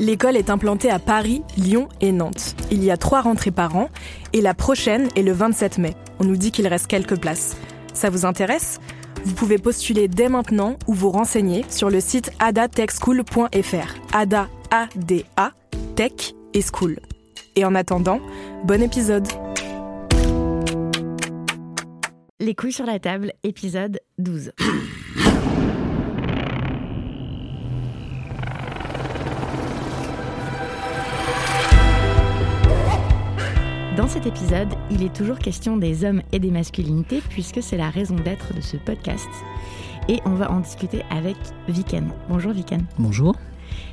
L'école est implantée à Paris, Lyon et Nantes. Il y a trois rentrées par an et la prochaine est le 27 mai. On nous dit qu'il reste quelques places. Ça vous intéresse? Vous pouvez postuler dès maintenant ou vous renseigner sur le site adatechschool.fr. Ada, A-D-A, Tech et School. Et en attendant, bon épisode Les couilles sur la table, épisode 12. Dans cet épisode, il est toujours question des hommes et des masculinités puisque c'est la raison d'être de ce podcast. Et on va en discuter avec Viken. Bonjour Viken. Bonjour.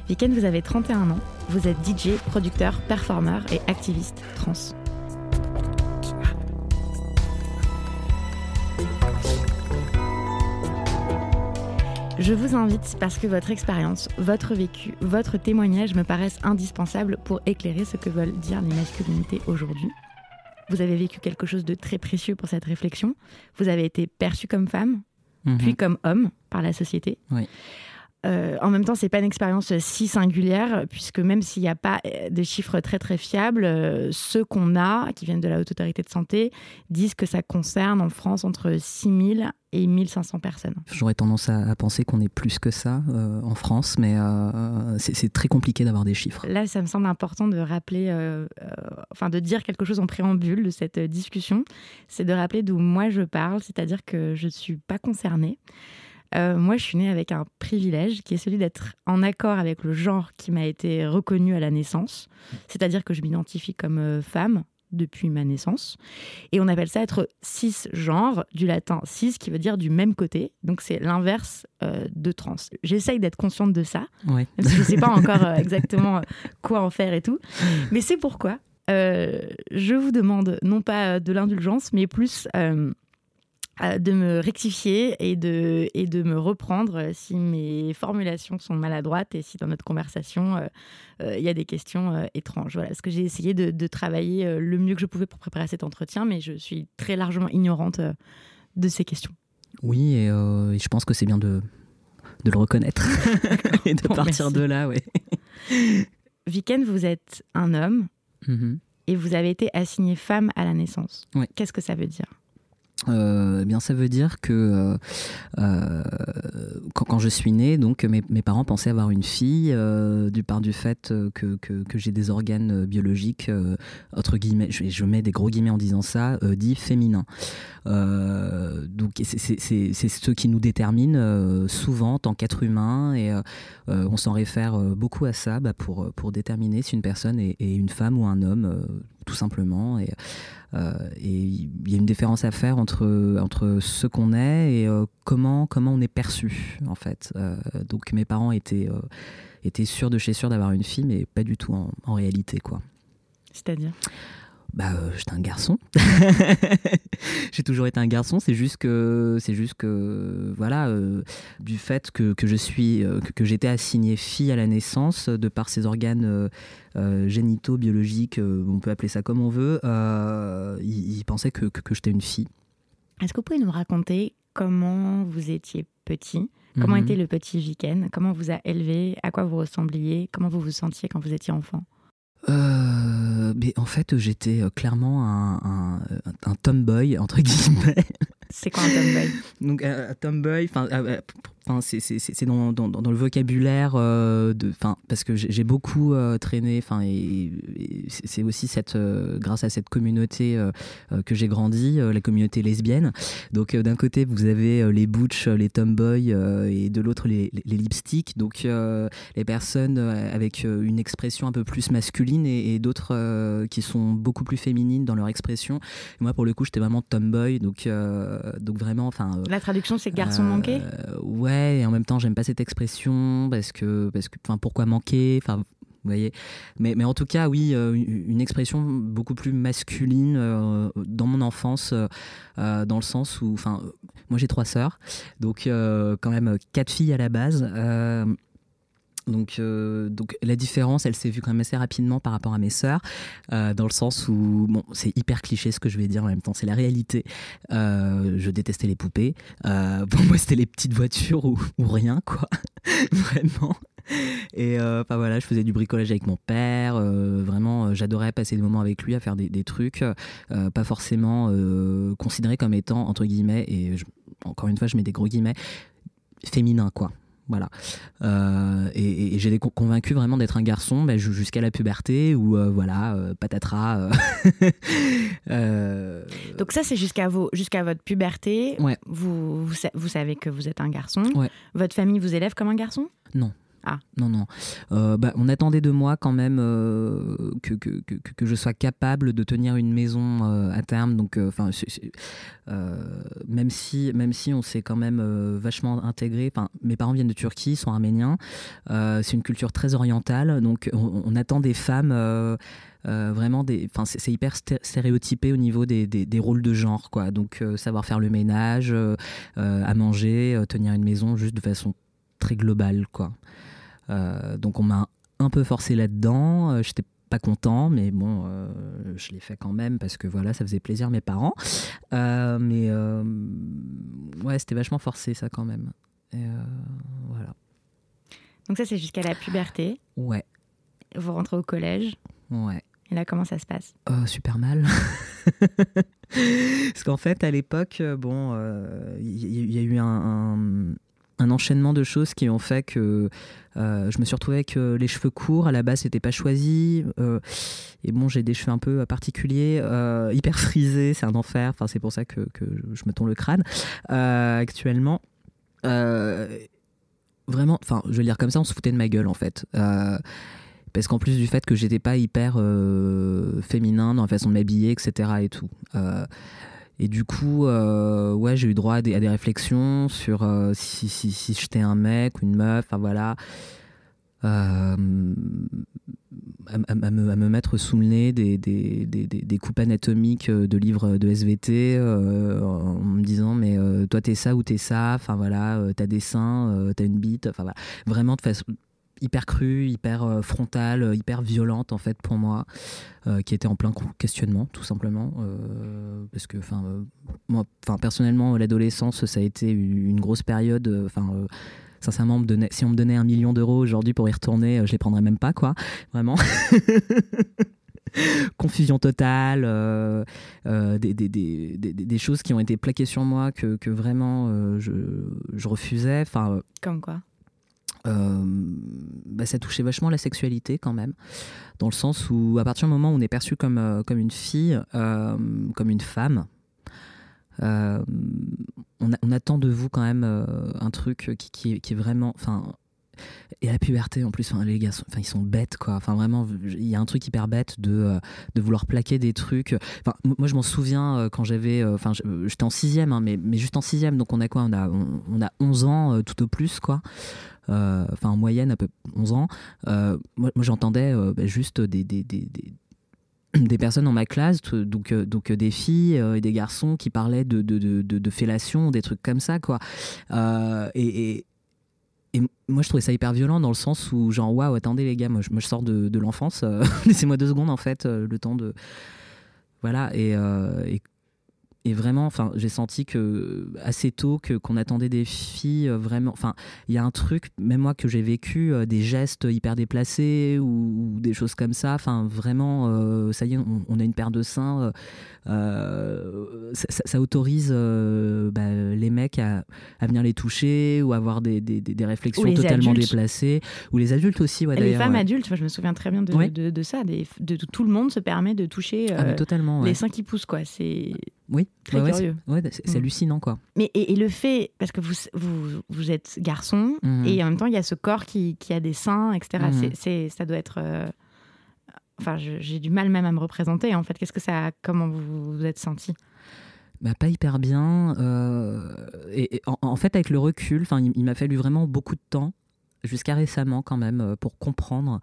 Viken, vous avez 31 ans. Vous êtes DJ, producteur, performeur et activiste trans. Je vous invite parce que votre expérience, votre vécu, votre témoignage me paraissent indispensables pour éclairer ce que veulent dire les masculinités aujourd'hui. Vous avez vécu quelque chose de très précieux pour cette réflexion. Vous avez été perçu comme femme, Mhm. puis comme homme par la société. Oui. Euh, en même temps, c'est pas une expérience si singulière, puisque même s'il n'y a pas euh, de chiffres très très fiables, euh, ceux qu'on a, qui viennent de la Haute Autorité de Santé, disent que ça concerne en France entre 6 000 et 1 500 personnes. J'aurais tendance à, à penser qu'on est plus que ça euh, en France, mais c'est très compliqué d'avoir des chiffres. Là, ça me semble important de rappeler, enfin de dire quelque chose en préambule de cette discussion, c'est de rappeler d'où moi je parle, c'est-à-dire que je ne suis pas concernée. Euh, moi, je suis née avec un privilège qui est celui d'être en accord avec le genre qui m'a été reconnu à la naissance, c'est-à-dire que je m'identifie comme euh, femme depuis ma naissance. Et on appelle ça être cisgenre, du latin cis qui veut dire du même côté. Donc c'est l'inverse euh, de trans. J'essaye d'être consciente de ça, Ouais. même si je ne sais pas encore euh, exactement quoi en faire et tout. Mais c'est pourquoi euh, je vous demande non pas de l'indulgence, mais plus de me rectifier et de, et de me reprendre si mes formulations sont maladroites et si dans notre conversation, euh, euh, il y a des questions euh, étranges. Voilà, parce que j'ai essayé de, de travailler le mieux que je pouvais pour préparer cet entretien, mais je suis très largement ignorante de ces questions. Oui, et, et je pense que c'est bien de, de le reconnaître et de Bon, partir merci. de là, ouais. Viken, vous êtes un homme Mhm. et vous avez été assigné femme à la naissance. Qu'est-ce que ça veut dire? Euh, eh bien, ça veut dire que euh, euh, quand, je suis née, donc mes, parents pensaient avoir une fille, du par du fait que, j'ai des organes biologiques, entre guillemets, je, mets des gros guillemets en disant ça, dits féminins. Euh, donc c'est- ce qui nous détermine souvent en tant qu'être humain et on s'en réfère beaucoup à ça bah, pour, déterminer si une personne est, une femme ou un homme, tout simplement. Et, euh, et il y a une différence à faire entre, entre ce qu'on est et euh, comment, comment on est perçu, en fait. Euh, donc mes parents étaient, étaient sûrs de chez sûrs d'avoir une fille, mais pas du tout en, en réalité, quoi. C'est-à-dire? Bah, euh, j'étais un garçon. J'ai toujours été un garçon. C'est juste que, c'est juste que, voilà, euh, du fait que, que je suis, euh, que, que j'étais assignée fille à la naissance, de par ses organes euh, euh, génitaux, biologiques, euh, on peut appeler ça comme on veut, euh, ils, ils pensaient que, que, que j'étais une fille. Est-ce que vous pouvez nous raconter comment vous étiez petit? Comment Mhm. était le petit Viken? Comment vous a élevé? À quoi vous ressembliez? Comment vous vous sentiez quand vous étiez enfant? Euh, mais en fait, j'étais euh, clairement un, un, un tomboy, entre guillemets. C'est quoi un tomboy? Donc, un, un tomboy, enfin, pour- c'est dans, dans, dans, le vocabulaire euh, de, enfin, parce que j'ai beaucoup euh, traîné, enfin, et, c'est aussi cette, euh, grâce à cette communauté que j'ai grandi, la communauté lesbienne. Donc, d'un côté, vous avez les butch, les tomboys, et de l'autre, les, les, lipsticks. Donc, les personnes avec une expression un peu plus masculine et, d'autres qui sont beaucoup plus féminines dans leur expression. moi, pour le coup, j'étais vraiment tomboy, donc, donc vraiment, enfin. La traduction, c'est garçon manqué? Ouais et en même temps, j'aime pas cette expression parce que, parce que, pourquoi manquer Enfin, vous voyez mais, mais en tout cas, oui, euh, une expression beaucoup plus masculine euh, dans mon enfance, euh, dans le sens où, enfin, moi j'ai trois sœurs, donc quand même quatre filles à la base. Donc, euh, donc la différence, elle s'est vue quand même assez rapidement par rapport à mes sœurs, euh, dans le sens où, bon, c'est hyper cliché ce que je vais dire en même temps, c'est la réalité. Euh, je détestais les poupées. pour moi, c'était les petites voitures ou, rien, quoi. Vraiment. Et enfin voilà, je faisais du bricolage avec mon père. vraiment, j'adorais passer des moments avec lui à faire des, des trucs, pas forcément considérés comme étant entre guillemets. Et encore une fois, je mets des gros guillemets féminins, quoi. Voilà. Euh, et, j'ai convaincu vraiment d'être un garçon bah, jusqu'à la puberté où, euh, voilà, euh, patatras. Donc, ça, c'est jusqu'à jusqu'à votre puberté. Ouais. Vous, vous, savez que vous êtes un garçon. Ouais. Votre famille vous élève comme un garçon? Non. Ah. Non, non. Euh, bah, on attendait de moi quand même euh, que, je sois capable de tenir une maison euh, à terme. Donc, même, si, même si on s'est quand même vachement intégré, mes parents viennent de Turquie, sont arméniens. c'est une culture très orientale. Donc, on, attend des femmes. vraiment des enfin c'est hyper stéréotypé au niveau des, des, rôles de genre quoi donc savoir faire le ménage à manger tenir une maison juste de façon très globale quoi donc on m'a un peu forcé là-dedans. Euh, j'étais pas content, mais bon, euh, je l'ai fait quand même parce que voilà, ça faisait plaisir à mes parents. mais ouais, c'était vachement forcé ça quand même. Et voilà. Donc ça, c'est jusqu'à la puberté. Ouais. Vous rentrez au collège. Ouais. Et là, comment ça se passe? Super mal. Parce qu'en fait, à l'époque, bon, il y, a eu un, un enchaînement de choses qui ont fait que euh, je me suis retrouvée avec euh, les cheveux courts. À la base, c'était pas choisi. Euh, et bon, j'ai des cheveux un peu particuliers, hyper frisés. C'est un enfer. Enfin, c'est pour ça que, que, je me tourne le crâne actuellement. vraiment, enfin, je vais le dire comme ça, on se foutait de ma gueule en fait parce qu'en plus du fait que j'étais pas hyper féminin dans la façon de m'habiller, etc. et tout. Et du coup, euh, ouais, j'ai eu droit à des, réflexions sur euh, si, si, si j'étais un mec ou une meuf, enfin voilà. Euh, à, me, à, me, mettre sous le nez des, des, des, des coupes anatomiques de livres de SVT en me disant mais toi t'es ça ou t'es ça, enfin voilà, t'as des seins, t'as une bite, enfin voilà. Vraiment de façon hyper crue, hyper euh, frontale, euh, hyper violente en fait pour moi, euh, qui était en plein questionnement tout simplement. parce que enfin moi, personnellement l'adolescence ça a été une grosse période. Sincèrement, si on me donnait un million d'euros aujourd'hui pour y retourner, je les prendrais même pas quoi, vraiment. confusion totale, des, des, des, des, choses qui ont été plaquées sur moi que, que vraiment je, je, refusais. Enfin, Comme quoi? Euh, bah, ça touchait vachement la sexualité quand même, dans le sens où à partir du moment où on est perçu comme, euh, comme une fille, euh, comme une femme, on, attend de vous quand même un truc qui, qui, qui est vraiment... et la puberté en plus, les gars, enfin, ils sont bêtes quoi. Enfin vraiment, il y a un truc hyper bête de, de vouloir plaquer des trucs. Enfin, moi je m'en souviens quand j'avais, enfin, j'étais en sixième, hein, mais, mais juste en sixième, donc on a quoi? On a on, a 11 ans tout au plus quoi. Euh, enfin en moyenne à peu 11 ans, euh, moi, j'entendais euh, bah, juste des, des, des, des personnes dans ma classe, donc, donc des filles et des garçons qui parlaient de, de, de, fellation, des trucs comme ça, quoi. et, moi, je trouvais ça hyper violent dans le sens où, genre, waouh, attendez les gars, moi, je, sors de, l'enfance, laissez-moi deux secondes, en fait, le temps de. Voilà, et, et et vraiment, enfin, j'ai senti que assez tôt que qu'on attendait des filles euh, vraiment. Enfin, il y a un truc, même moi que j'ai vécu, euh, des gestes hyper déplacés ou, des choses comme ça. Enfin, vraiment, euh, ça y est, on, a une paire de seins. Ça, autorise bah, les mecs à, à, venir les toucher ou avoir des, des, des réflexions totalement déplacées. Ou les adultes aussi, ouais, Les femmes adultes, je me souviens très bien de, de, ça. Des, de, tout le monde se permet de toucher ah, totalement, les seins qui poussent, quoi. C'est oui, très curieux. c'est mm. hallucinant, quoi. Mais et, le fait, parce que vous, vous, vous êtes garçon, mm. et en même temps, il y a ce corps qui, qui a des seins, etc. Mm. C'est, ça doit être. Euh, enfin, j'ai du mal même à me représenter, en fait. Qu'est-ce que ça. Comment vous vous êtes senti? Bah, pas hyper bien. Euh, et, en, fait, avec le recul, il, il m'a fallu vraiment beaucoup de temps, jusqu'à récemment quand même, euh, pour comprendre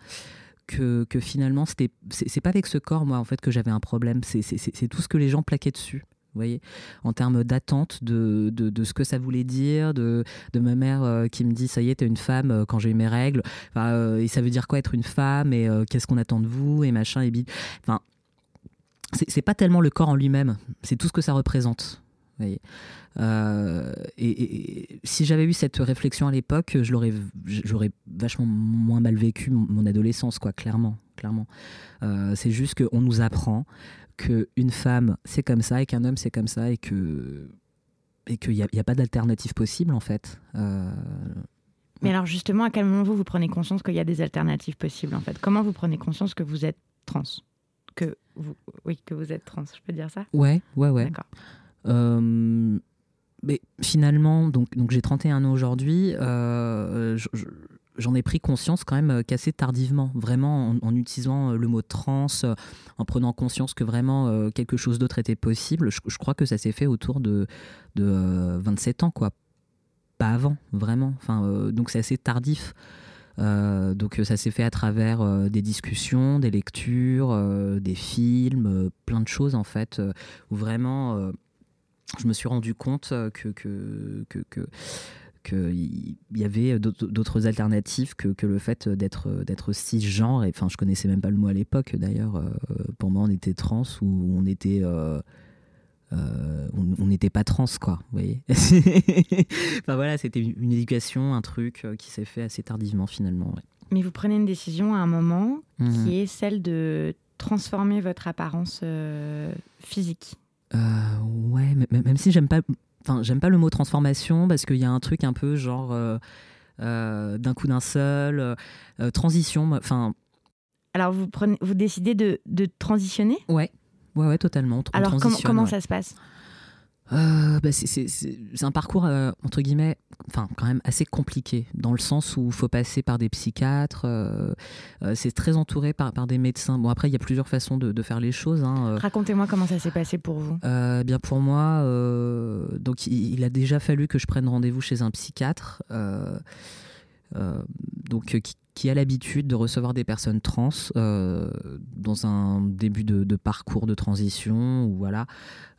que, que finalement, c'était, c'est, pas avec ce corps, moi, en fait, que j'avais un problème. C'est tout ce que les gens plaquaient dessus voyez, en termes d'attente de, de, ce que ça voulait dire, de, de ma mère euh, qui me dit ça y est, t'es une femme euh, quand j'ai eu mes règles, euh, et ça veut dire quoi être une femme, et qu'est-ce qu'on attend de vous, et machin, et bide. Enfin, c'est pas tellement le corps en lui-même, c'est tout ce que ça représente. Voyez. et, si j'avais eu cette réflexion à l'époque, je l'aurais, j'aurais vachement moins mal vécu mon, adolescence, quoi, clairement, clairement. c'est juste qu'on nous apprend qu'une femme c'est comme ça et qu'un homme c'est comme ça et que et qu'il n'y a, pas d'alternative possible en fait. Euh, Mais alors justement, à quel moment vous vous prenez conscience qu'il y a des alternatives possibles en fait? Comment vous prenez conscience que vous êtes trans? Que vous, oui, que vous êtes trans, je peux dire ça? Ouais, ouais, ouais. D'accord. Euh, mais finalement, donc, donc j'ai 31 ans aujourd'hui. Euh, j'en ai pris conscience quand même euh, qu'assez tardivement, vraiment en, utilisant le mot trans, en prenant conscience que vraiment quelque chose d'autre était possible. Je, crois que ça s'est fait autour de, de 27 ans, quoi. Pas avant, vraiment. Enfin, donc c'est assez tardif. donc ça s'est fait à travers des discussions, des lectures, des films, plein de choses en fait, où vraiment je me suis rendu compte que, que, que, que qu'il y avait d'autres alternatives que, que, le fait d'être d'être cisgenre. Et enfin, je connaissais même pas le mot à l'époque. D'ailleurs, euh, pour moi, on était trans ou on était euh, euh, on n'était pas trans, quoi. Vous voyez Enfin voilà, c'était une éducation, un truc qui s'est fait assez tardivement finalement. Mais vous prenez une décision à un moment mmh. qui est celle de transformer votre apparence physique. Ouais, même si j'aime pas Enfin, j'aime pas le mot transformation parce qu'il y a un truc un peu genre euh, euh, d'un coup d'un seul, euh, transition. Enfin. Alors vous prenez, vous décidez de, de transitionner? Ouais, ouais, ouais, totalement. Alors comment, comment ça se passe? Euh, bah, c'est un parcours euh, entre guillemets, enfin quand même assez compliqué dans le sens où il faut passer par des psychiatres. Euh, c'est très entouré par, par des médecins. Bon après il y a plusieurs façons de, de faire les choses. Hein, Racontez-moi comment ça s'est passé pour vous. bien pour moi, donc il, il, a déjà fallu que je prenne rendez-vous chez un psychiatre. donc qui, qui a l'habitude de recevoir des personnes trans euh, dans un début de, parcours de transition ou voilà.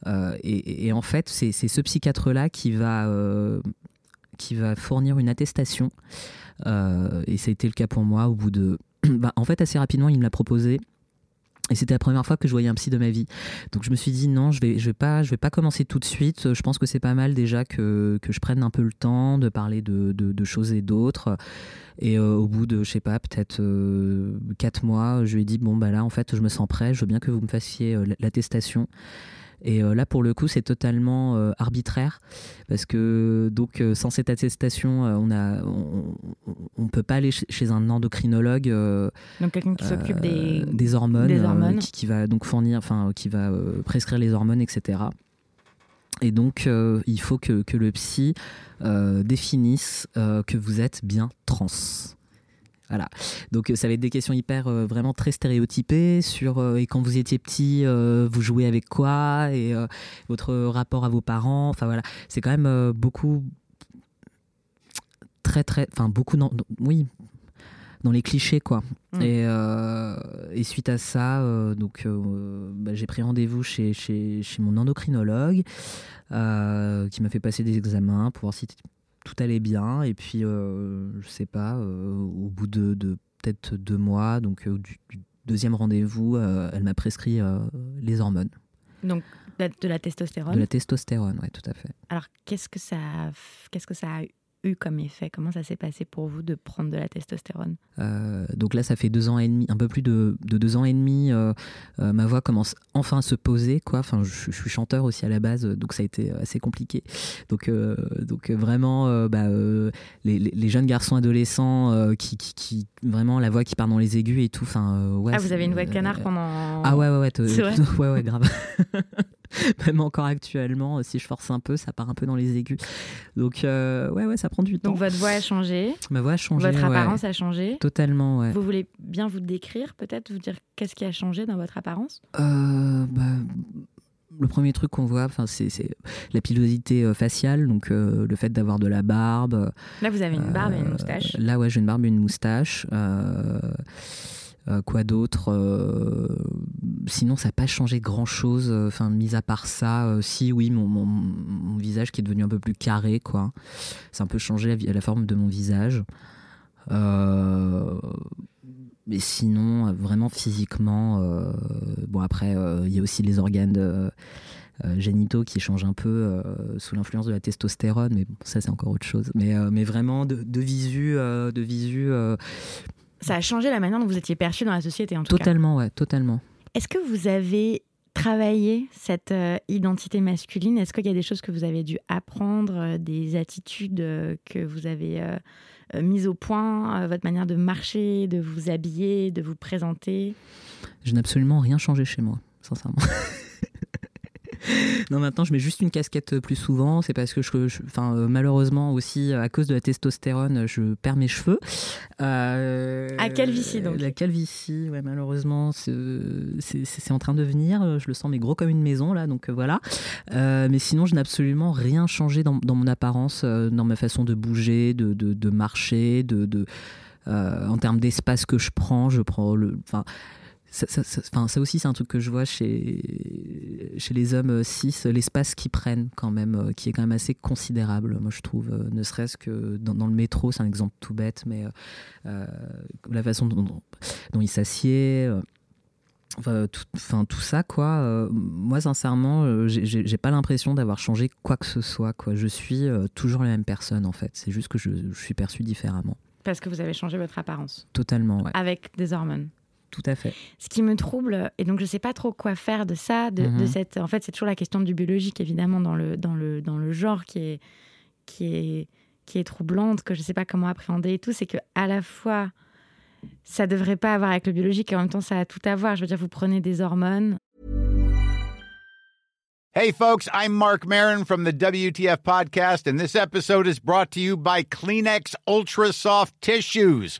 Euh, et, en fait, c'est ce psychiatre-là qui va euh, qui va fournir une attestation. et ça a été le cas pour moi au bout de. Bah, en fait, assez rapidement, il me l'a proposé. Et c'était la première fois que je voyais un psy de ma vie. Donc je me suis dit non, je vais, je vais pas, je vais pas commencer tout de suite. Je pense que c'est pas mal déjà que, que je prenne un peu le temps de parler de, de, choses et d'autres. Et euh, au bout de, je sais pas, peut-être euh, quatre mois, je lui ai dit bon bah là en fait je me sens prêt. Je veux bien que vous me fassiez euh, l'attestation. Et euh, là, pour le coup, c'est totalement euh, arbitraire parce que donc euh, sans cette attestation, on a, on, peut pas aller chez un endocrinologue. donc quelqu'un qui s'occupe des, des hormones, Qui, va donc fournir, enfin, qui va prescrire les hormones, etc. Et donc, il faut que, que le psy définisse que vous êtes bien trans. Voilà. Donc euh, ça va être des questions hyper euh, vraiment très stéréotypées sur euh, et quand vous étiez petit, vous jouez avec quoi et votre rapport à vos parents. Enfin voilà, c'est quand même beaucoup très très, enfin beaucoup dans, oui dans les clichés quoi. Mm. Et, suite à ça, donc bah, j'ai pris rendez-vous chez, chez, chez, mon endocrinologue qui m'a fait passer des examens pour voir si tout allait bien. Et puis, euh, je sais pas, euh, au bout de, peut-être deux mois, donc euh, du, deuxième rendez-vous, elle m'a prescrit les hormones. Donc, De la testostérone De la testostérone, oui, tout à fait. Alors, qu'est-ce que ça, qu'est-ce que ça a eu comme effet Comment ça s'est passé pour vous de prendre de la testostérone? Euh, Donc là, ça fait deux ans et demi, un peu plus de, deux ans et demi. Euh, euh, ma voix commence enfin à se poser. Quoi. Enfin, je, suis chanteur aussi à la base, donc ça a été assez compliqué. Donc, donc vraiment, bah, les, jeunes garçons adolescents qui, qui, vraiment la voix qui part dans les aigus et tout. Enfin, ouais, ah, vous avez une voix de canard pendant. Ah ouais, ouais, ouais. ouais, ouais, grave. Même encore actuellement, si je force un peu, ça part un peu dans les aigus. Donc, euh, ouais, ouais, ça prend du temps. Donc, votre voix a changé. Ma voix a changé. Votre apparence a changé. Totalement, ouais. Vous voulez bien vous décrire, peut-être, vous dire qu'est-ce qui a changé dans votre apparence? Euh, bah, le premier truc qu'on voit, c'est la pilosité euh, faciale, donc le fait d'avoir de la barbe. Là, vous avez une barbe et une moustache. Là, ouais, j'ai une barbe et une moustache. Euh, quoi d'autre euh, Sinon, ça n'a pas changé grand-chose. Euh, enfin, mis à part ça, si, oui, mon, visage qui est devenu un peu plus carré, quoi. C'est un peu changé la, forme de mon visage. mais sinon, vraiment physiquement, bon après, il y a aussi les organes génitaux qui changent un peu sous l'influence de la testostérone, mais ça c'est encore autre chose. Mais, mais vraiment de, de visu ça a changé la manière dont vous étiez perçu dans la société, en tout totalement, cas. Ouais, totalement. Est-ce que vous avez travaillé cette euh, identité masculine? Est-ce qu'il y a des choses que vous avez dû apprendre, euh, des attitudes euh, que vous avez mises au point, votre manière de marcher, de vous habiller, de vous présenter? Je n'ai absolument rien changé chez moi, sincèrement. non, maintenant, je mets juste une casquette plus souvent. C'est parce que, je, enfin, euh, malheureusement aussi, à cause de la testostérone, je perds mes cheveux. Euh, à calvitie, donc La calvitie, ouais, malheureusement, c'est en train de venir. Je le sens, mais gros comme une maison, là, donc euh, voilà. mais sinon, je n'ai absolument rien changé dans, mon apparence, dans ma façon de bouger, de, de, marcher, de. de en termes d'espace que je prends, je prends le. Enfin, ça, ça, ça, aussi, c'est un truc que je vois chez, chez les hommes cis, l'espace qu'ils prennent quand même, euh, qui est quand même assez considérable, moi je trouve. Euh, ne serait-ce que dans, le métro, c'est un exemple tout bête, mais euh, la façon dont, dont ils s'assied. Enfin tout, enfin, tout ça, quoi. moi, sincèrement, j'ai pas l'impression d'avoir changé quoi que ce soit. Quoi. Je suis toujours la même personne, en fait. C'est juste que je, je, suis perçue différemment. Parce que vous avez changé votre apparence. Totalement, ouais. Avec des hormones. Tout à fait. Ce qui me trouble, et donc je ne sais pas trop quoi faire de ça, de, mhm. cette. En fait, c'est toujours la question du biologique, évidemment, dans le, dans le, dans le genre qui est, qui est, qui est troublante, que je ne sais pas comment appréhender et tout. C'est que à la fois, ça ne devrait pas avoir avec le biologique et en même temps, ça a tout à voir. Je veux dire, vous prenez des hormones. Hey, folks, I'm Mark Marin from the WTF Podcast, and this episode is brought to you by Kleenex Ultra Soft Tissues.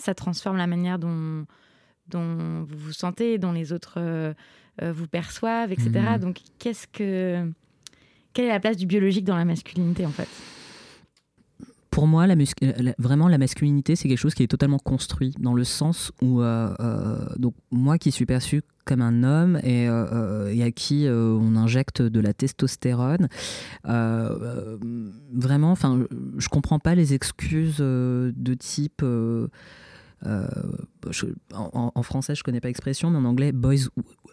Ça transforme la manière dont, dont vous vous sentez, dont les autres euh, euh, vous perçoivent, etc. Mhm. Donc, qu'est-ce que, quelle est la place du biologique dans la masculinité, en fait? Pour moi, la vraiment, la masculinité, c'est quelque chose qui est totalement construit, dans le sens où, euh, donc, moi qui suis perçu comme un homme et, et à qui on injecte de la testostérone, vraiment, enfin, je comprends pas les excuses de type euh, en, français, je connais pas l'expression, mais en anglais, boys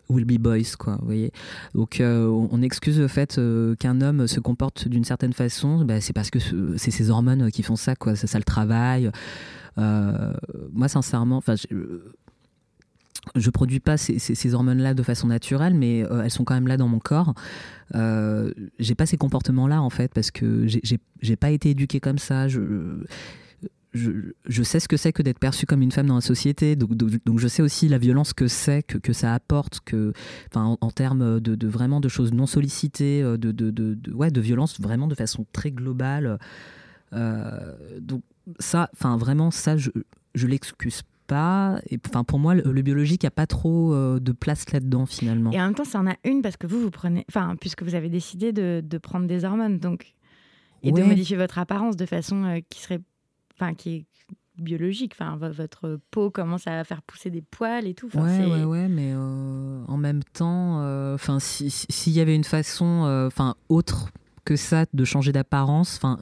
will be boys, quoi. Vous voyez. Donc, euh, on excuse le fait euh, qu'un homme se comporte d'une certaine façon, bah, c'est parce que c'est ses hormones qui font ça, quoi. C'est ça le travail. moi, sincèrement, enfin je produis pas ces, hormones-là de façon naturelle, mais elles sont quand même là dans mon corps. Euh, j'ai pas ces comportements-là en fait parce que j'ai pas été éduquée comme ça. Je, sais ce que c'est que d'être perçue comme une femme dans la société, donc, donc, je sais aussi la violence que c'est, que, que, ça apporte, que, enfin, en, termes de, de, vraiment de choses non sollicitées, de, de, de, ouais, de violence vraiment de façon très globale. Euh, donc ça, enfin vraiment ça, je, je l'excuse pas. Enfin, pour moi, le, biologique n'a pas trop euh, de place là-dedans finalement. Et en même temps, ça en a une parce que vous, vous prenez, enfin, puisque vous avez décidé de, de prendre des hormones, donc et de modifier votre apparence de façon euh, qui serait, enfin, qui est biologique. Enfin, votre peau commence à faire pousser des poils et tout. ouais, ouais, ouais, mais en même temps, enfin, s'il y avait une façon, enfin, autre que ça de changer d'apparence, enfin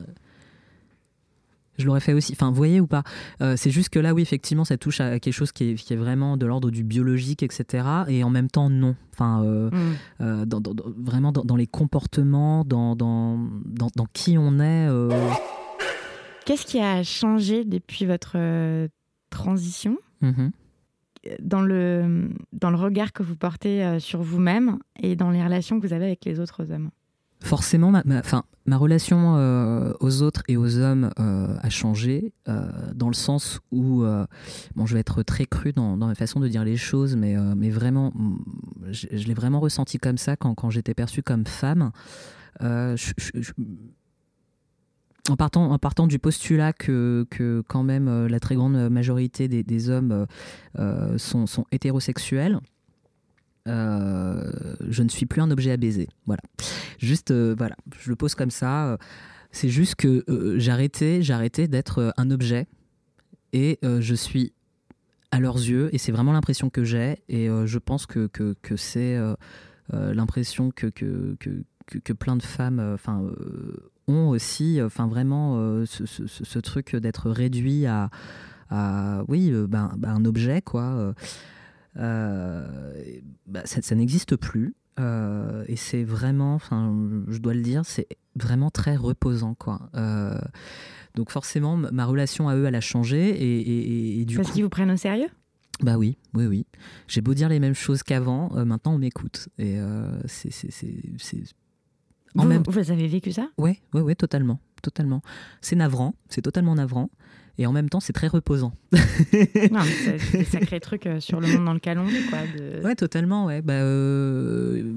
je l'aurais fait aussi. Enfin, vous voyez ou pas euh, C'est juste que là, oui, effectivement, ça touche à quelque chose qui est, qui est vraiment de l'ordre du biologique, etc. Et en même temps, non. Enfin, euh, mm. euh, dans, vraiment dans, les comportements, dans, dans, dans, qui on est. Qu'est-ce qui a changé depuis votre transition? Mm-hmm. dans, le, dans le regard que vous portez sur vous-même et dans les relations que vous avez avec les autres hommes? Forcément, ma, ma relation euh, aux autres et aux hommes euh, a changé, euh, dans le sens où, bon, je vais être très cru dans, dans, ma façon de dire les choses, mais, mais vraiment, mm, je, l'ai vraiment ressenti comme ça quand, quand j'étais perçue comme femme. En, partant, du postulat que, quand même la très grande majorité des, hommes sont, sont hétérosexuels, euh, je ne suis plus un objet à baiser. Voilà. Juste, euh, voilà, je le pose comme ça. C'est juste que euh, j'ai arrêté, d'être un objet et je suis à leurs yeux et c'est vraiment l'impression que j'ai et je pense que, c'est l'impression que, que, plein de femmes enfin ont aussi enfin vraiment ce, ce, ce, truc d'être réduit à, à oui ben, ben, un objet quoi euh, bah, ça, n'existe plus. Euh, et c'est vraiment, enfin, je dois le dire, c'est vraiment très reposant, quoi. Euh, donc forcément, ma relation à eux, elle a changé et, et, du Parce qu'ils vous prennent au sérieux? Bah oui, oui, oui. J'ai beau dire les mêmes choses qu'avant, maintenant on m'écoute. Et c'est, vous, même... vous avez vécu ça? Oui, oui, oui, totalement, totalement. C'est navrant, c'est totalement navrant et en même temps c'est très reposant. c'est des sacrés trucs euh, sur le monde dans lequel on vit quoi. Ouais totalement ouais. Bah, euh,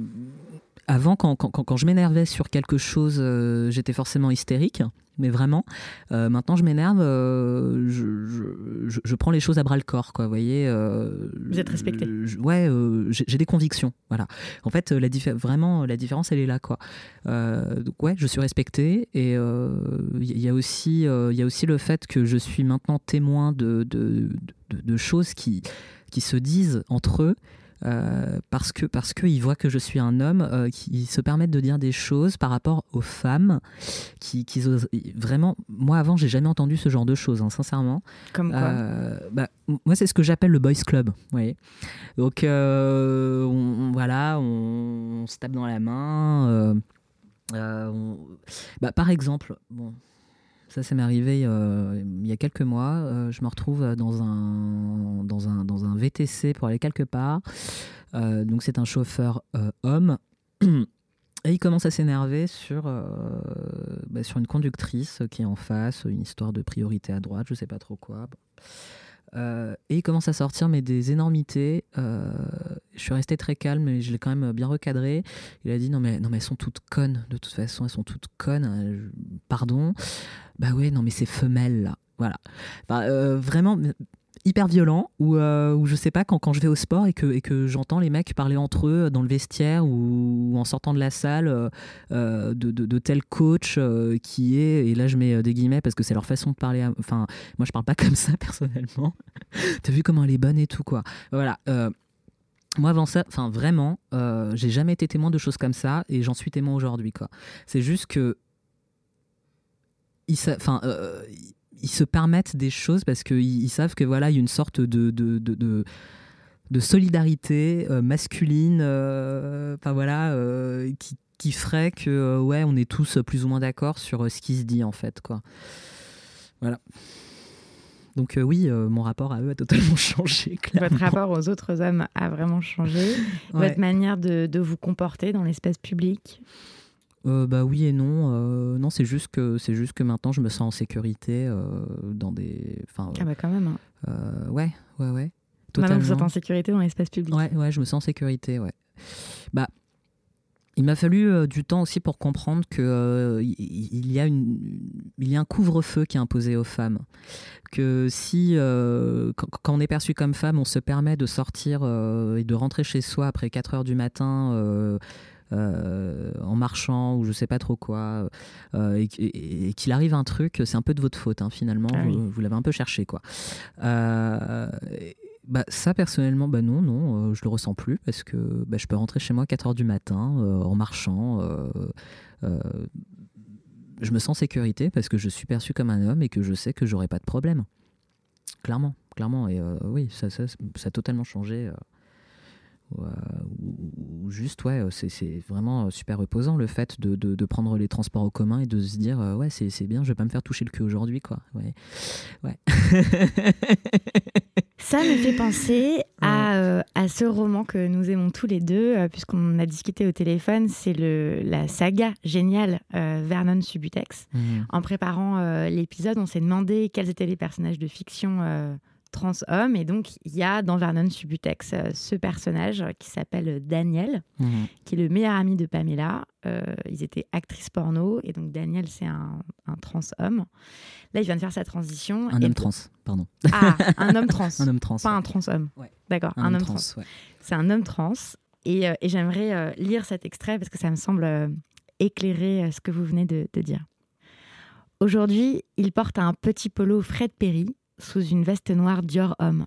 avant, quand, quand, quand je m'énervais sur quelque chose, euh, j'étais forcément hystérique, mais vraiment. Euh, maintenant, je m'énerve, euh, je, je, je, prends les choses à bras le corps, quoi. Vous voyez. vous êtes respecté. ouais, j'ai des convictions, voilà. En fait, la vraiment, la différence, elle est là, quoi. donc ouais, je suis respecté, et il y a aussi, il y a aussi le fait que je suis maintenant témoin de, de, de, de choses qui qui se disent entre eux euh, parce que parce qu'ils voient que je suis un homme euh, qui se permettent de dire des choses par rapport aux femmes qui, qui vraiment moi avant j'ai jamais entendu ce genre de choses hein, sincèrement. Comme quoi euh, bah, moi c'est ce que j'appelle le boys club voyez. Donc on, voilà on, se tape dans la main bah, par exemple bon ça, ça m'est arrivé euh, il y a quelques mois. Euh, je me retrouve dans un, dans, un, dans un VTC pour aller quelque part. Euh, donc, c'est un chauffeur homme. Et il commence à s'énerver sur, bah, sur une conductrice qui est en face, une histoire de priorité à droite, je sais pas trop quoi. Euh, et il commence à sortir mais des énormités. Euh, je suis resté très calme, mais je l'ai quand même bien recadré. Il a dit non mais non mais elles sont toutes connes. De toute façon, elles sont toutes connes. Euh, pardon. Bah ouais, non mais c'est femelles là. Voilà. vraiment, hyper violent euh, où je sais pas quand, quand je vais au sport et que, et que j'entends les mecs parler entre eux dans le vestiaire ou, en sortant de la salle euh, euh, de, de, tel coach qui est et là je mets des guillemets parce que c'est leur façon de parler enfin moi je parle pas comme ça personnellement t'as vu comment elle est bonne et tout quoi voilà moi avant ça, enfin vraiment, j'ai jamais été témoin de choses comme ça et j'en suis témoin aujourd'hui quoi. C'est juste que, enfin, ils se permettent des choses parce qu'ils savent que voilà, il y a une sorte de, de, de, de, solidarité euh, masculine, euh, enfin voilà, euh, qui, qui, ferait que ouais, on est tous plus ou moins d'accord sur ce qui se dit en fait, quoi. Voilà. Donc oui, mon rapport à eux a totalement changé. Clairement. Votre rapport aux autres hommes a vraiment changé. Votre manière de, de vous comporter dans l'espace public? Bah oui et non. non, c'est juste que c'est juste que maintenant je me sens en sécurité dans des. ah bah quand même. Hein. ouais, ouais, ouais. Maintenant vous êtes en sécurité dans l'espace public. Ouais, ouais, je me sens en sécurité, ouais. Bah, il m'a fallu euh, du temps aussi pour comprendre que euh, il, y a une, il y a un couvre-feu qui est imposé aux femmes. Que si, euh, quand, on est perçu comme femme, on se permet de sortir et de rentrer chez soi après 4 heures du matin. En marchant ou je sais pas trop quoi, et, qu'il arrive un truc, c'est un peu de votre faute hein, finalement, ah vous, vous l'avez un peu cherché quoi bah, ça personnellement, bah non, non, euh, je le ressens plus parce que bah, je peux rentrer chez moi à 4 heures du matin euh, en marchant. Euh, je me sens en sécurité parce que je suis perçu comme un homme et que je sais que j'aurai pas de problème. Clairement, clairement. Et oui, ça, ça, ça, a totalement changé. Ou, juste, ouais, c'est vraiment super reposant le fait de, de, prendre les transports en commun et de se dire, ouais, c'est bien, je vais pas me faire toucher le cul aujourd'hui, quoi. Ouais. ouais. Ça me fait penser à, euh, à, ce roman que nous aimons tous les deux, euh, puisqu'on a discuté au téléphone. C'est la saga géniale euh, Vernon Subutex. Mhm. En préparant l'épisode, on s'est demandé quels étaient les personnages de fiction trans homme. Et donc, il y a dans Vernon Subutex euh, ce personnage qui s'appelle Daniel, mhm. qui est le meilleur ami de Pamela. Euh, ils étaient actrices porno. Et donc, Daniel, c'est un, trans homme. Là, il vient de faire sa transition. Un homme trans, pardon. Ah, un homme trans. un homme trans. Pas un trans homme. D'accord, un, homme trans. C'est un homme trans. Et, euh, j'aimerais lire cet extrait parce que ça me semble éclairer ce que vous venez de, de dire. Aujourd'hui, il porte un petit polo Fred Perry sous une veste noire Dior homme.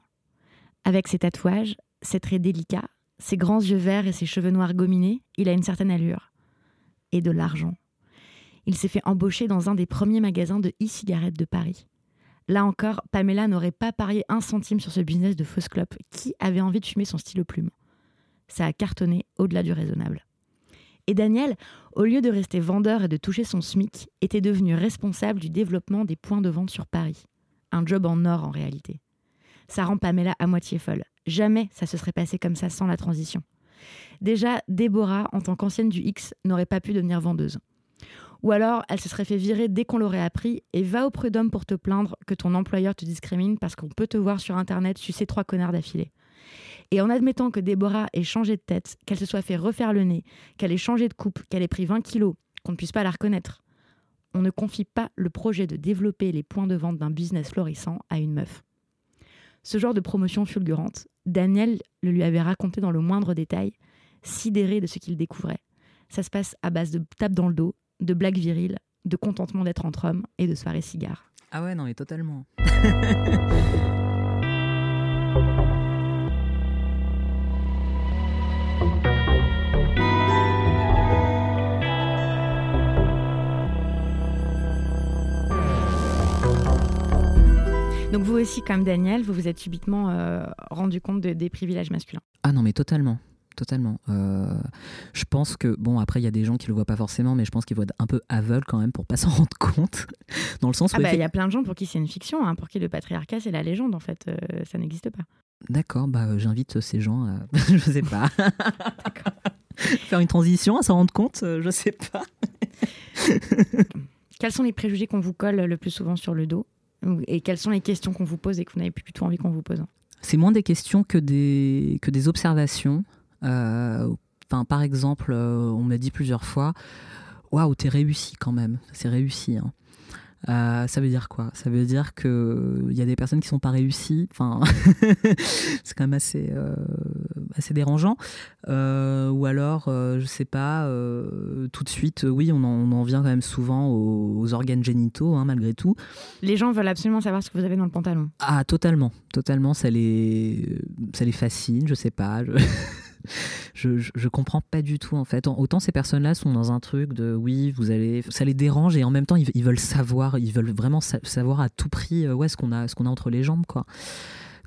Avec ses tatouages, ses traits délicats, ses grands yeux verts et ses cheveux noirs gominés, il a une certaine allure. Et de l'argent. Il s'est fait embaucher dans un des premiers magasins de e-cigarettes de Paris. Là encore, Pamela n'aurait pas parié un centime sur ce business de fausse clope. Qui avait envie de fumer son stylo plume Ça a cartonné au-delà du raisonnable. Et Daniel, au lieu de rester vendeur et de toucher son SMIC, était devenu responsable du développement des points de vente sur Paris un job en or en réalité. Ça rend Pamela à moitié folle. Jamais ça se serait passé comme ça sans la transition. Déjà, Déborah, en tant qu'ancienne du X, n'aurait pas pu devenir vendeuse. Ou alors, elle se serait fait virer dès qu'on l'aurait appris et va au prud'homme pour te plaindre que ton employeur te discrimine parce qu'on peut te voir sur Internet sucer trois connards d'affilée. Et en admettant que Déborah ait changé de tête, qu'elle se soit fait refaire le nez, qu'elle ait changé de coupe, qu'elle ait pris 20 kilos, qu'on ne puisse pas la reconnaître, on ne confie pas le projet de développer les points de vente d'un business florissant à une meuf. Ce genre de promotion fulgurante, Daniel le lui avait raconté dans le moindre détail, sidéré de ce qu'il découvrait. Ça se passe à base de tapes dans le dos, de blagues viriles, de contentement d'être entre hommes et de soirées cigares. Ah ouais, non, mais totalement. Donc vous aussi, comme Daniel, vous vous êtes subitement euh, rendu compte des privilèges masculins. Ah non, mais totalement. Totalement. Euh, je pense que, bon, après, il y a des gens qui le voient pas forcément, mais je pense qu'ils voient un peu aveugle quand même pour pas s'en rendre compte. Dans le sens ah bah, il y a plein de gens pour qui c'est une fiction, hein, pour qui le patriarcat, c'est la légende, en fait. Euh, ça n'existe pas. D'accord, bah, j'invite ces gens à. je sais pas. Faire une transition, à s'en rendre compte, je sais pas. Quels sont les préjugés qu'on vous colle le plus souvent sur le dos? Et quelles sont les questions qu'on vous pose et que vous n'avez plus du tout envie qu'on vous pose C'est moins des questions que des, que des observations. Euh, par exemple, euh, on m'a dit plusieurs fois Waouh, t'es réussi quand même. C'est réussi. Hein. Euh, ça veut dire quoi? Ça veut dire qu'il y a des personnes qui sont pas réussies. Enfin, c'est quand même assez, euh, assez dérangeant. Euh, ou alors, je sais pas, tout de suite, oui, on en, vient quand même souvent aux, organes génitaux, hein, malgré tout. Les gens veulent absolument savoir ce que vous avez dans le pantalon. Ah, totalement, totalement. Ça les, ça les fascine, je sais pas. Je... je, je, comprends pas du tout en fait. Autant ces personnes-là sont dans un truc de oui, vous allez, ça les dérange et en même temps ils, veulent savoir, ils veulent vraiment savoir à tout prix euh, ouais, ce qu'on a, ce qu'on a entre les jambes quoi.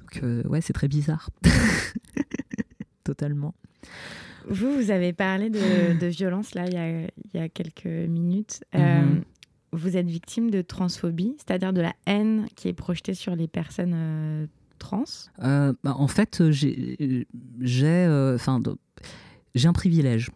Donc euh, ouais, c'est très bizarre, totalement. Vous, vous avez parlé de, de violence là il y, a, il y a quelques minutes. Euh, mhm. vous êtes victime de transphobie, c'est-à-dire de la haine qui est projetée sur les personnes euh, trans Euh, bah, en fait, j'ai j'ai euh, enfin, j'ai un privilège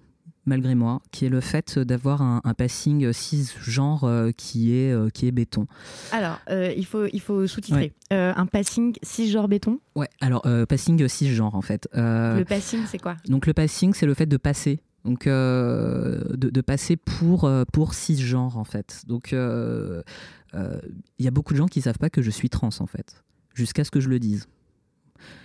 malgré moi, qui est le fait d'avoir un, un passing cisgenre euh, qui est euh, qui est béton. Alors, euh, il faut, il faut sous-titrer. Euh, un passing cisgenre béton. Ouais. Alors euh, passing cisgenre en fait. Euh, Le passing, c'est quoi? Donc le passing, c'est le fait de passer. Donc euh, de, de passer pour euh, pour cisgenre en fait. Donc euh, euh, il y a beaucoup de gens qui savent pas que je suis trans en fait, jusqu'à ce que je le dise.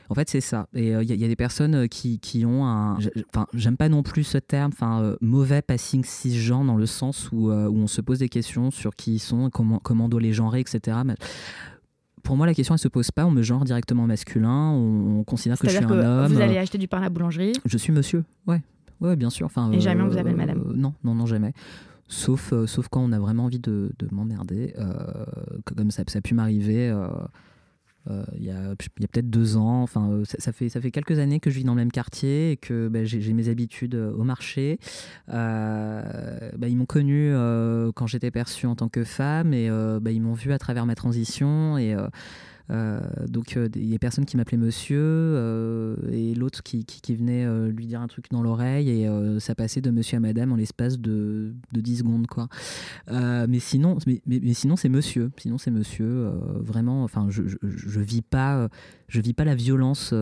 En fait, c'est ça. Et euh, il y, a- il y a des personnes euh, qui, qui ont un. Enfin, j'aime pas non plus ce terme, enfin, euh, mauvais passing cisgenre dans le sens où, euh, où on se pose des questions sur qui ils sont, comment, comment on doit les genrer, etc. Mais pour moi, la question, elle se pose pas. On me genre directement masculin. On, on considère que je suis un homme. vous euh, allez acheter du pain à la boulangerie? je suis monsieur, ouais. Ouais, bien sûr. Enfin, Et jamais on vous appelle madame Non, non, non, jamais. Sauf, euh, sauf quand on a vraiment envie de, de m'emmerder. euh, comme ça, ça a pu m'arriver euh, euh, il y a, a peut-être deux ans. Enfin, euh, ça, fait, ça fait quelques années que je vis dans le même quartier et que bah, j'ai mes habitudes euh, au marché. Euh, bah, ils m'ont connu euh, quand j'étais perçue en tant que femme et euh, bah, ils m'ont vu à travers ma transition. Et. Euh, donc euh, il y a personne qui m'appelait monsieur euh, et l'autre qui, venait lui dire un truc dans l'oreille et ça passait de monsieur à madame en l'espace de, de 10 secondes quoi. Mais sinon mais, mais, sinon c'est monsieur sinon c'est monsieur vraiment enfin je, je, je vis pas je vis pas la violence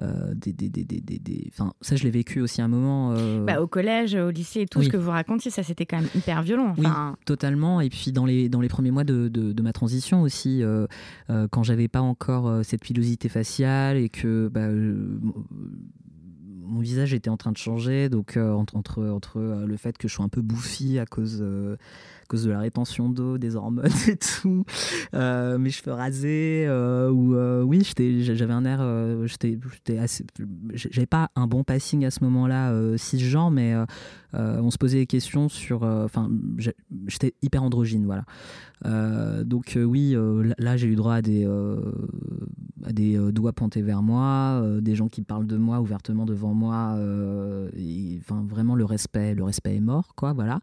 des, des, des, des, des- des- enfin ça je l'ai vécu aussi un moment euh, Bah, au collège, au lycée et tout Oui. ce que vous racontiez, ça c'était quand même hyper violent. Oui. Totalement. Et puis dans les, dans les premiers mois de, de, de ma transition aussi, euh, euh, quand j'avais pas encore euh, cette pilosité faciale et que bah, euh, mon- visage était en train de changer, donc euh, entre, entre, entre euh, le fait que je sois un peu bouffi à cause, euh, à cause de la rétention d'eau, des hormones et tout, mes cheveux rasés, ou oui, j'avais un air, j'avais pas un bon passing à ce moment-là, cisgenre, mais on se posait des questions sur. Enfin, j'étais hyper androgyne, voilà. Donc, oui, là- j'ai eu droit à des, à des doigts pointés vers moi, des gens qui parlent de moi ouvertement devant moi. euh, et, Enfin, vraiment, le respect, le respect est mort, quoi, voilà.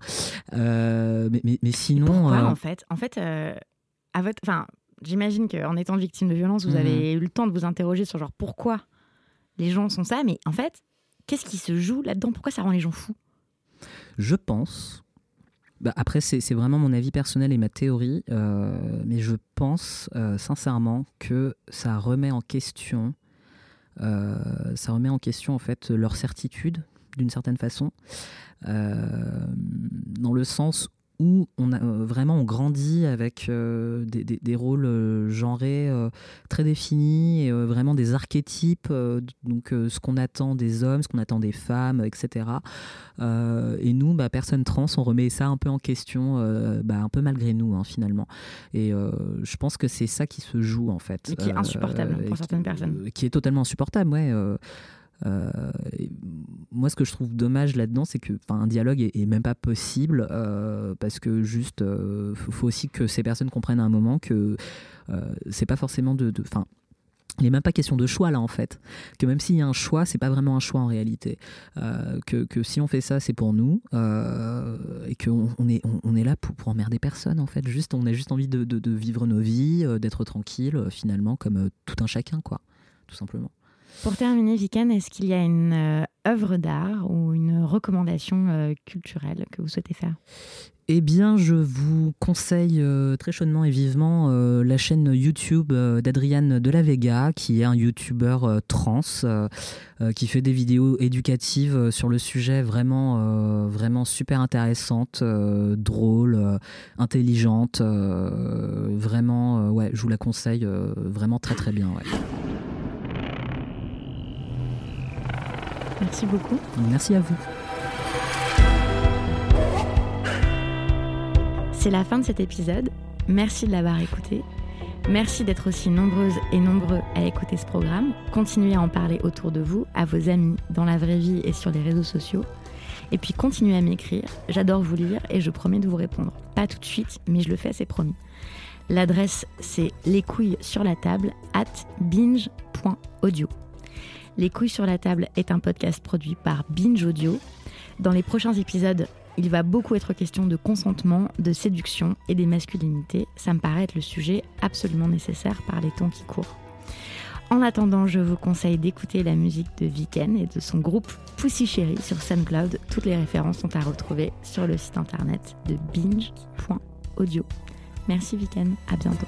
Euh, mais, mais, mais sinon. pourquoi euh, en fait? En fait, à votre, enfin, j'imagine qu'en étant victime de violence, vous Mhm. avez eu le temps de vous interroger sur genre pourquoi les gens sont ça, mais en fait, qu'est-ce qui se joue là-dedans? Pourquoi ça rend les gens fous? Je pense. Bah, après, c'est c'est vraiment mon avis personnel et ma théorie, euh, mais je pense euh, sincèrement que ça remet en question, ça remet en question en fait leur certitude d'une certaine façon, euh, dans le sens où on a euh, vraiment on grandit avec euh, des, des- des rôles euh, genrés euh, très définis, et, vraiment des archétypes, donc ce qu'on attend des hommes, ce qu'on attend des femmes, etc. Et nous, bah, personnes trans, on remet ça un peu en question, bah, un peu malgré nous hein, finalement. Et je pense que c'est ça qui se joue en fait. Et qui est insupportable pour certaines qui- personnes. Qui est totalement insupportable, ouais. Euh, moi, ce que je trouve dommage là-dedans, c'est que un dialogue est, même pas possible euh, parce que juste, euh, faut, faut aussi que ces personnes comprennent à un moment que c'est pas forcément de, de 'fin, il n'est même pas question de choix là en fait. Que même s'il y a un choix, c'est pas vraiment un choix en réalité. Que, que si on fait ça, c'est pour nous et qu'on on est, on, est là pour, pour emmerder personne en fait. Juste, on a juste envie de, de- vivre nos vies, d'être tranquille finalement comme tout un chacun quoi, tout simplement. Pour terminer, Vikan, est-ce qu'il y a une euh, œuvre d'art ou une recommandation euh, culturelle que vous souhaitez faire? Eh bien, je vous conseille euh, très chaudement et vivement la chaîne YouTube euh, d'Adriane de la Vega, qui est un YouTuber euh, trans, qui fait des vidéos éducatives sur le sujet vraiment, vraiment super intéressantes, drôles, intelligentes. vraiment, ouais, je vous la conseille vraiment très très bien. Merci beaucoup. Merci à vous. C'est la fin de cet épisode. Merci de l'avoir écouté. Merci d'être aussi nombreuses et nombreux à écouter ce programme. Continuez à en parler autour de vous, à vos amis, dans la vraie vie et sur les réseaux sociaux. Et puis continuez à m'écrire. J'adore vous lire et je promets de vous répondre. Pas tout de suite, mais je le fais, c'est promis. L'adresse, c'est les couilles sur la table at binge.audio. Les couilles sur la table est un podcast produit par Binge Audio. Dans les prochains épisodes, il va beaucoup être question de consentement, de séduction et des masculinités. Ça me paraît être le sujet absolument nécessaire par les temps qui courent. En attendant, je vous conseille d'écouter la musique de Viken et de son groupe Pussy Cherry sur SoundCloud. Toutes les références sont à retrouver sur le site internet de binge.audio. Merci Viken, à bientôt.